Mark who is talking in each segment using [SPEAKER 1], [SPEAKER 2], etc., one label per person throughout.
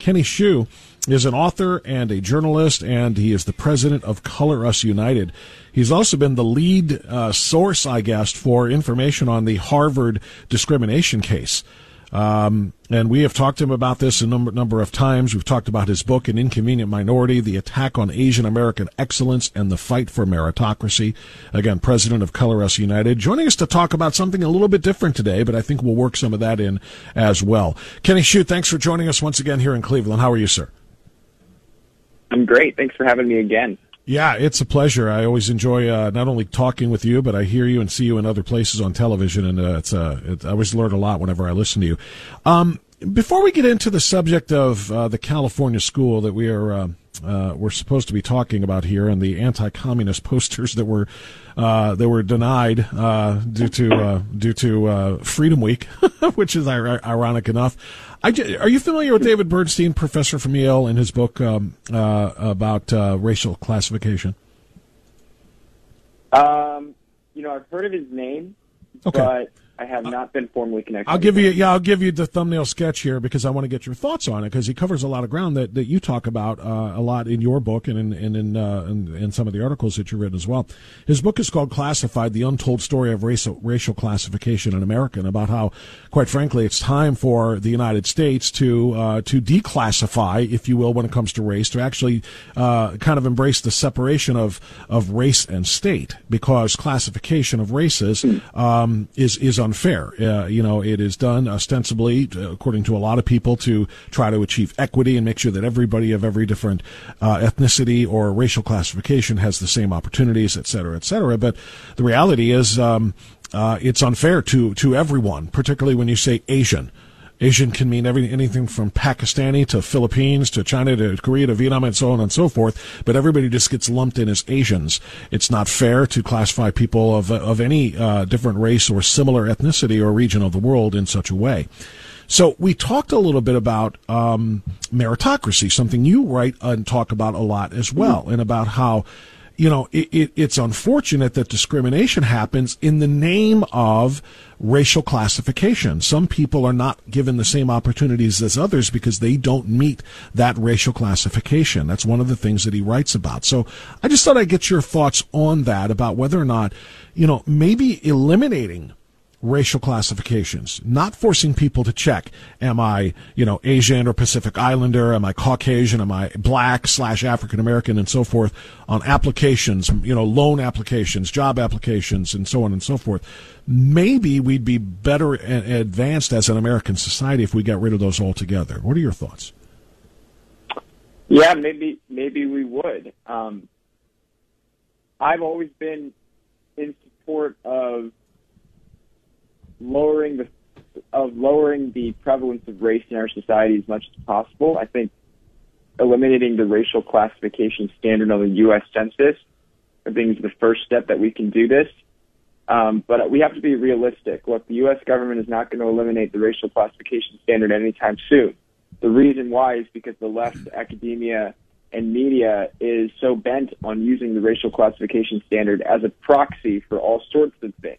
[SPEAKER 1] Kenny Xu is an author and a journalist, and he is the president of Color Us United. He's also been the lead uh, source, I guess, for information on the Harvard discrimination case. Um, and we have talked to him about this a number, number of times. We've talked about his book, An Inconvenient Minority, The Attack on Asian American Excellence and the Fight for Meritocracy. Again, president of Color Us United. Joining us to talk about something a little bit different today, but I think we'll work some of that in as well. Kenny Xu, thanks for joining us once again here in Cleveland. How are you, sir?
[SPEAKER 2] I'm great. Thanks for having me again.
[SPEAKER 1] Yeah, it's a pleasure. I always enjoy uh, not only talking with you, but I hear you and see you in other places on television, and uh, it's uh, I always learn a lot whenever I listen to you. Um, before we get into the subject of uh, the California school that we are uh, uh, we're supposed to be talking about here, and the anti-communist posters that were uh, that were denied uh, due to uh, due to uh, Freedom Week, which is ir- ironic enough. J- are you familiar with David Bernstein, professor from Yale, in his book um, uh, about racial classification?
[SPEAKER 2] Um, you know, I've heard of his name, okay. but I have not been formally connected.
[SPEAKER 1] I'll give you, yeah, I'll give you the thumbnail sketch here because I want to get your thoughts on it because he covers a lot of ground that, that you talk about uh, a lot in your book and in and in, uh, in, in some of the articles that you read as well. His book is called "Classified: The Untold Story of Racial Racial Classification in America," and about how, quite frankly, it's time for the United States to uh, to declassify, if you will, when it comes to race, to actually uh, kind of embrace the separation of of race and state because classification of races um, is is on unfair. Uh, you know, it is done ostensibly, uh, according to a lot of people, to try to achieve equity and make sure that everybody of every different uh, ethnicity or racial classification has the same opportunities, et cetera, et cetera. But the reality is, um, uh, it's unfair to to everyone, particularly when you say Asian. Asian can mean every, anything from Pakistani to Philippines to China to Korea to Vietnam and so on and so forth. But everybody just gets lumped in as Asians. It's not fair to classify people of of any uh, different race or similar ethnicity or region of the world in such a way. So we talked a little bit about um, meritocracy, something you write and talk about a lot as well, and about how you know, it, it, it's unfortunate that discrimination happens in the name of racial classification. Some people are not given the same opportunities as others because they don't meet that racial classification. That's one of the things that he writes about. So I just thought I'd get your thoughts on that about whether or not, you know, maybe eliminating racial classifications, not forcing people to check, am I, you know, Asian or Pacific Islander? Am I Caucasian? Am I black slash African American and so forth on applications, you know, loan applications, job applications and so on and so forth. Maybe we'd be better advanced as an American society if we got rid of those altogether. What are your thoughts?
[SPEAKER 2] Yeah, maybe, maybe we would. Um, I've always been in support of lowering the of lowering the prevalence of race in our society as much as possible. I think eliminating the racial classification standard on the U.S. Census, I think is the first step that we can do this. Um, but we have to be realistic. Look, the U.S. government is not going to eliminate the racial classification standard anytime soon. The reason why is because the left, academia, and media is so bent on using the racial classification standard as a proxy for all sorts of things.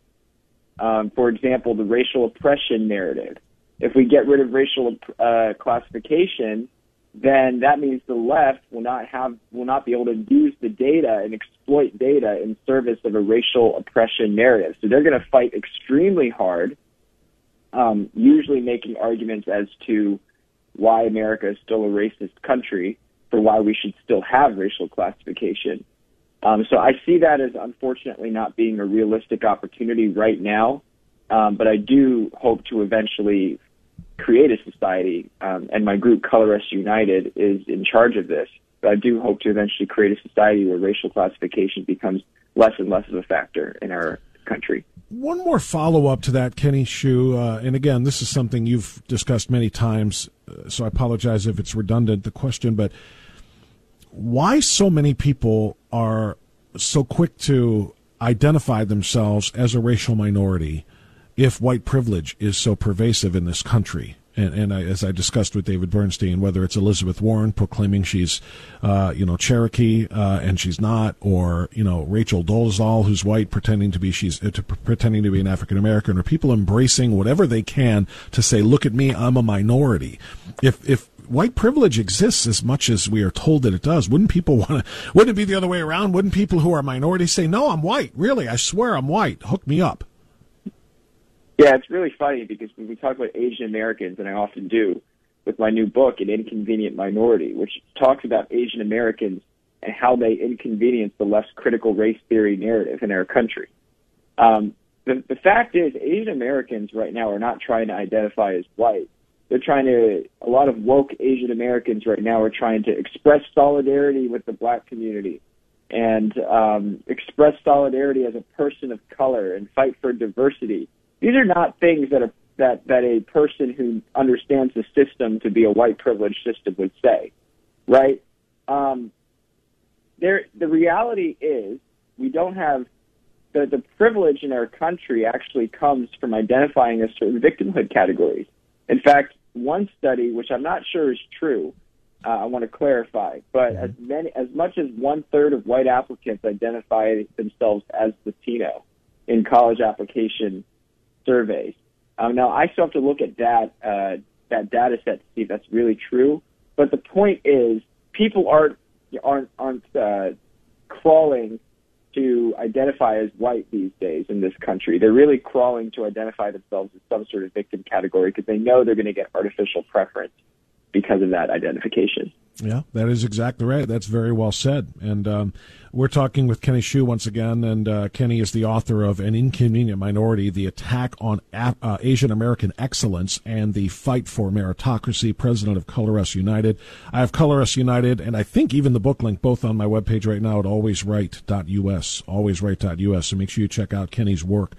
[SPEAKER 2] Um, for example, the racial oppression narrative. If we get rid of racial uh, classification, then that means the left will not have will not be able to use the data and exploit data in service of a racial oppression narrative. So they're going to fight extremely hard, um, usually making arguments as to why America is still a racist country, for why we should still have racial classification. Um, so I see that as unfortunately not being a realistic opportunity right now. Um, but I do hope to eventually create a society, um, and my group Color Us United is in charge of this. But I do hope to eventually create a society where racial classification becomes less and less of a factor in our country.
[SPEAKER 1] One more follow up to that, Kenny Xu, uh, and again, this is something you've discussed many times, uh, so I apologize if it's redundant, the question, but why so many people are so quick to identify themselves as a racial minority if white privilege is so pervasive in this country? and, and I, as I discussed with David Bernstein, whether it's Elizabeth Warren proclaiming she's, uh, you know, Cherokee uh, and she's not, or you know Rachel Dolezal who's white pretending to be she's uh, to, pretending to be an African American, or people embracing whatever they can to say, "Look at me, I'm a minority." If if white privilege exists as much as we are told that it does, wouldn't people want to? Wouldn't it be the other way around? Wouldn't people who are minorities say, "No, I'm white. Really, I swear I'm white. Hook me up."
[SPEAKER 2] Yeah, it's really funny because when we talk about Asian Americans, and I often do with my new book, An Inconvenient Minority, which talks about Asian Americans and how they inconvenience the less critical race theory narrative in our country. Um, the, the fact is, Asian Americans right now are not trying to identify as white. They're trying to, a lot of woke Asian Americans right now are trying to express solidarity with the black community and um, express solidarity as a person of color and fight for diversity these are not things that a that that a person who understands the system to be a white privileged system would say, right? Um, there, the reality is we don't have the the privilege in our country actually comes from identifying a certain victimhood categories. In fact, one study, which I'm not sure is true, uh, I want to clarify, but as many as much as one third of white applicants identify themselves as Latino in college application surveys. Um, now, I still have to look at that uh, that data set to see if that's really true. But the point is, people aren't aren't aren't uh, crawling to identify as white these days in this country. They're really crawling to identify themselves as some sort of victim category because they know they're going to get artificial preference because of that identification.
[SPEAKER 1] Yeah, that is exactly right. That's very well said. And um, we're talking with Kenny Xu once again, and uh, Kenny is the author of An Inconvenient Minority The Attack on uh, Asian American Excellence and the Fight for Meritocracy, president of Color Us United. I have Color Us United, and I think even the book link both on my webpage right now at alwaysright.us, alwaysright.us. So make sure you check out Kenny's work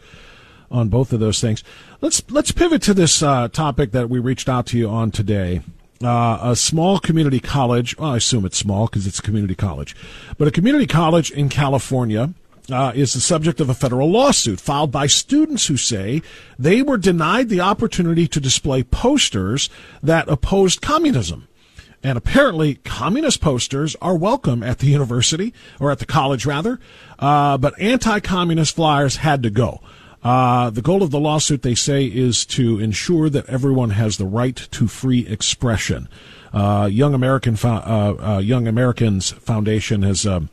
[SPEAKER 1] on both of those things. Let's let's pivot to this uh, topic that we reached out to you on today uh, a small community college. Well, I assume it's small because it's a community college, but a community college in California uh, is the subject of a federal lawsuit filed by students who say they were denied the opportunity to display posters that opposed communism. And apparently, communist posters are welcome at the university, or at the college rather, uh, but anti communist flyers had to go. Uh, the goal of the lawsuit, they say, is to ensure that everyone has the right to free expression. Uh, Young American uh, uh, Young America's Foundation has um,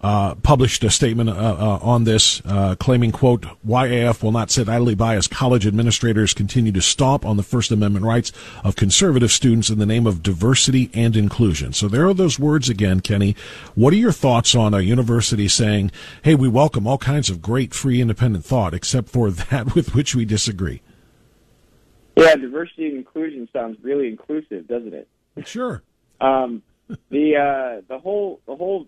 [SPEAKER 1] uh, published a statement uh, uh, on this, uh, claiming, "quote YAF will not sit idly by as college administrators continue to stomp on the First Amendment rights of conservative students in the name of diversity and inclusion." So there are those words again, Kenny. What are your thoughts on a university saying, "Hey, we welcome all kinds of great, free, independent thought, except for that with which we disagree"?
[SPEAKER 2] Yeah, diversity and inclusion sounds really inclusive, doesn't it?
[SPEAKER 1] Sure.
[SPEAKER 2] Um, the uh, the whole the whole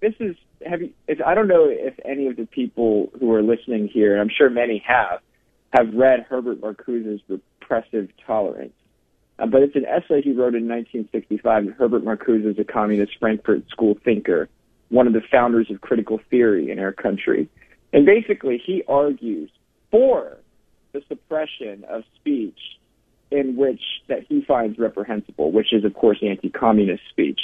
[SPEAKER 2] this is have you, if, I don't know if any of the people who are listening here, and I'm sure many have, have read Herbert Marcuse's Repressive Tolerance. Uh, but it's an essay he wrote in 1965. And Herbert Marcuse is a communist Frankfurt School thinker, one of the founders of critical theory in our country. And basically, he argues for the suppression of speech in which that he finds reprehensible, which is, of course, anti-communist speech.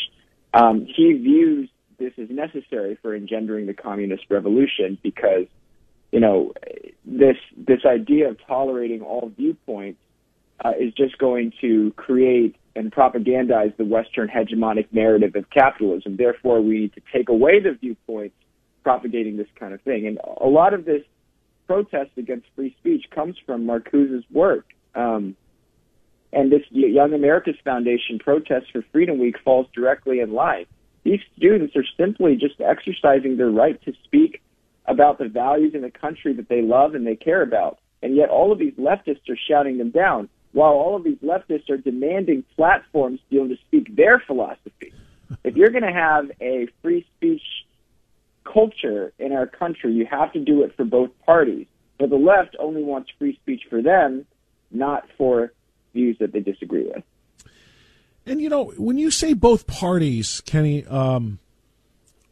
[SPEAKER 2] Um, he views this is necessary for engendering the communist revolution because you know this this idea of tolerating all viewpoints uh, is just going to create and propagandize the Western hegemonic narrative of capitalism. Therefore, we need to take away the viewpoints propagating this kind of thing. And a lot of this protest against free speech comes from Marcuse's work. Um, and this Young America's Foundation protest for Freedom Week falls directly in line. These students are simply just exercising their right to speak about the values in the country that they love and they care about. And yet all of these leftists are shouting them down, while all of these leftists are demanding platforms to be able to speak their philosophy. If you're going to have a free speech culture in our country, you have to do it for both parties. But the left only wants free speech for them, not for views that they disagree with.
[SPEAKER 1] And you know, when you say both parties, Kenny, um,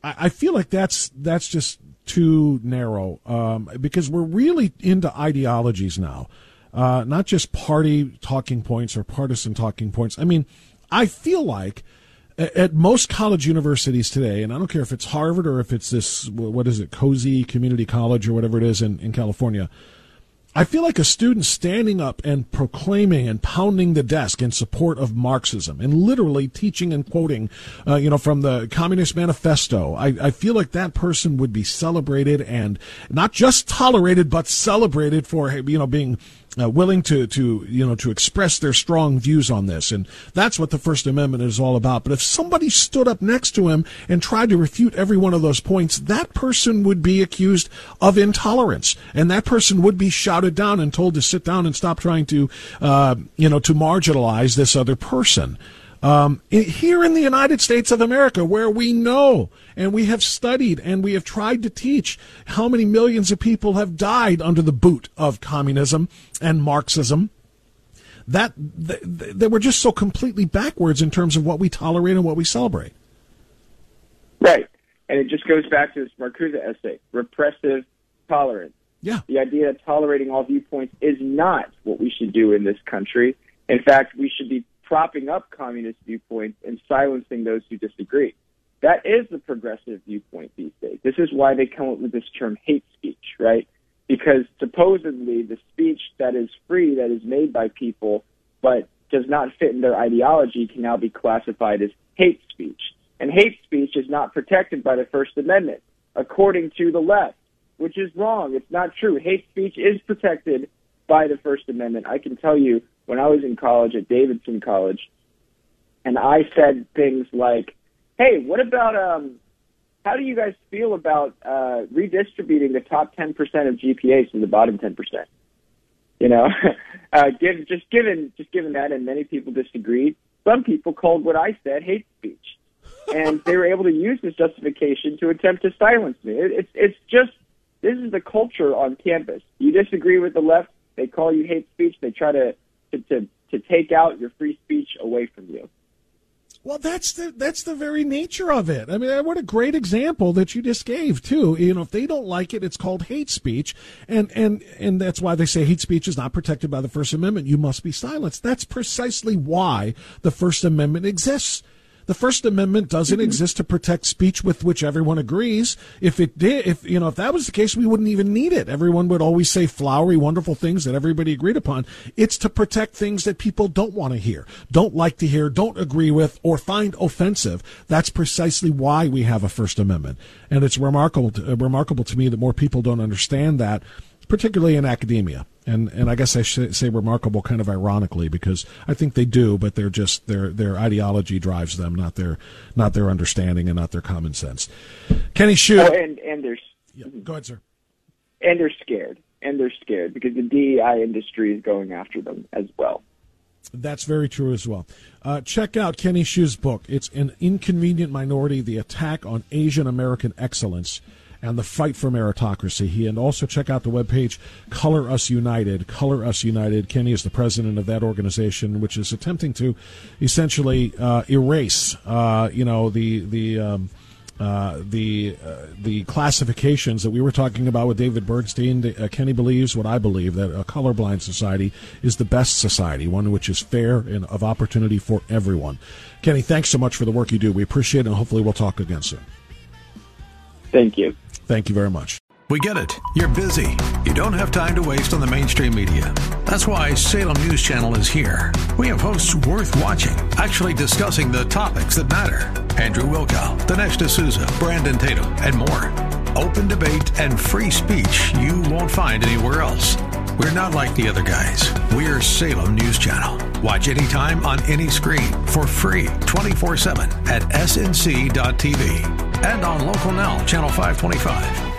[SPEAKER 1] I, I, feel like that's that's just too narrow um, because we're really into ideologies now. uh, not just party talking points or partisan talking points. I mean, I feel like at most college universities today, and I don't care if it's Harvard or if it's this, what is it, Cozy Community College or whatever it is in, in California, I feel like a student standing up and proclaiming and pounding the desk in support of Marxism and literally teaching and quoting, uh, you know, from the Communist Manifesto. I, I feel like that person would be celebrated and not just tolerated, but celebrated for, you know, being uh, willing to, to, you know, to express their strong views on this. And that's what the First Amendment is all about. But if somebody stood up next to him and tried to refute every one of those points, that person would be accused of intolerance. And that person would be shouted down and told to sit down and stop trying to, uh, you know, to marginalize this other person. Um, here in the United States of America, where we know and we have studied and we have tried to teach how many millions of people have died under the boot of communism and Marxism, that they were just so completely backwards in terms of what we tolerate and what we celebrate.
[SPEAKER 2] Right. And it just goes back to this Marcuse essay repressive tolerance.
[SPEAKER 1] Yeah.
[SPEAKER 2] The idea that tolerating all viewpoints is not what we should do in this country. In fact, we should be propping up communist viewpoints and silencing those who disagree. That is the progressive viewpoint these days. This is why they come up with this term hate speech, right? Because supposedly the speech that is free, that is made by people, but does not fit in their ideology can now be classified as hate speech. And hate speech is not protected by the First Amendment, according to the left, which is wrong. It's not true. Hate speech is protected by the First Amendment. I can tell you when I was in college at Davidson College, and I said things like, "Hey, what about um, how do you guys feel about uh, redistributing the top 10% of GPAs to the bottom 10%?" You know, uh, give, just given just given that, and many people disagreed. Some people called what I said hate speech, and they were able to use this justification to attempt to silence me. It, it's it's just this is the culture on campus. You disagree with the left, they call you hate speech. They try to to, to, to take out your free speech away from you.
[SPEAKER 1] Well, that's the that's the very nature of it. I mean, what a great example that you just gave too. You know, if they don't like it, it's called hate speech, and and and that's why they say hate speech is not protected by the First Amendment. You must be silenced. That's precisely why the First Amendment exists. The First Amendment doesn't mm-hmm. exist to protect speech with which everyone agrees. If it did, if you know, if that was the case, we wouldn't even need it. Everyone would always say flowery, wonderful things that everybody agreed upon. It's to protect things that people don't want to hear, don't like to hear, don't agree with, or find offensive. That's precisely why we have a First Amendment, and it's remarkable, to, uh, remarkable to me that more people don't understand that particularly in academia. And and I guess I should say remarkable kind of ironically because I think they do, but they're just their their ideology drives them, not their not their understanding and not their common sense. Kenny Xu.
[SPEAKER 2] Oh, and and there's
[SPEAKER 1] yeah, go ahead, sir.
[SPEAKER 2] And they're scared, and they're scared because the DEI industry is going after them as well.
[SPEAKER 1] That's very true as well. Uh, check out Kenny Xu's book. It's an inconvenient minority: the attack on Asian American excellence and the fight for meritocracy. He and also check out the webpage Color Us United. Color Us United. Kenny is the president of that organization, which is attempting to essentially uh, erase, uh, you know, the the. Um, uh, the uh, the classifications that we were talking about with David Bernstein. Uh, Kenny believes what I believe that a colorblind society is the best society, one which is fair and of opportunity for everyone. Kenny, thanks so much for the work you do. We appreciate it, and hopefully we'll talk again soon.
[SPEAKER 2] Thank you.
[SPEAKER 1] Thank you very much.
[SPEAKER 3] We get it. You're busy. You don't have time to waste on the mainstream media. That's why Salem News Channel is here. We have hosts worth watching, actually discussing the topics that matter. Andrew Wilkow, Dinesh D'Souza, Brandon Tatum, and more. Open debate and free speech you won't find anywhere else. We're not like the other guys. We're Salem News Channel. Watch anytime on any screen for free 24 7 at snc.tv and on Local Now, Channel 525.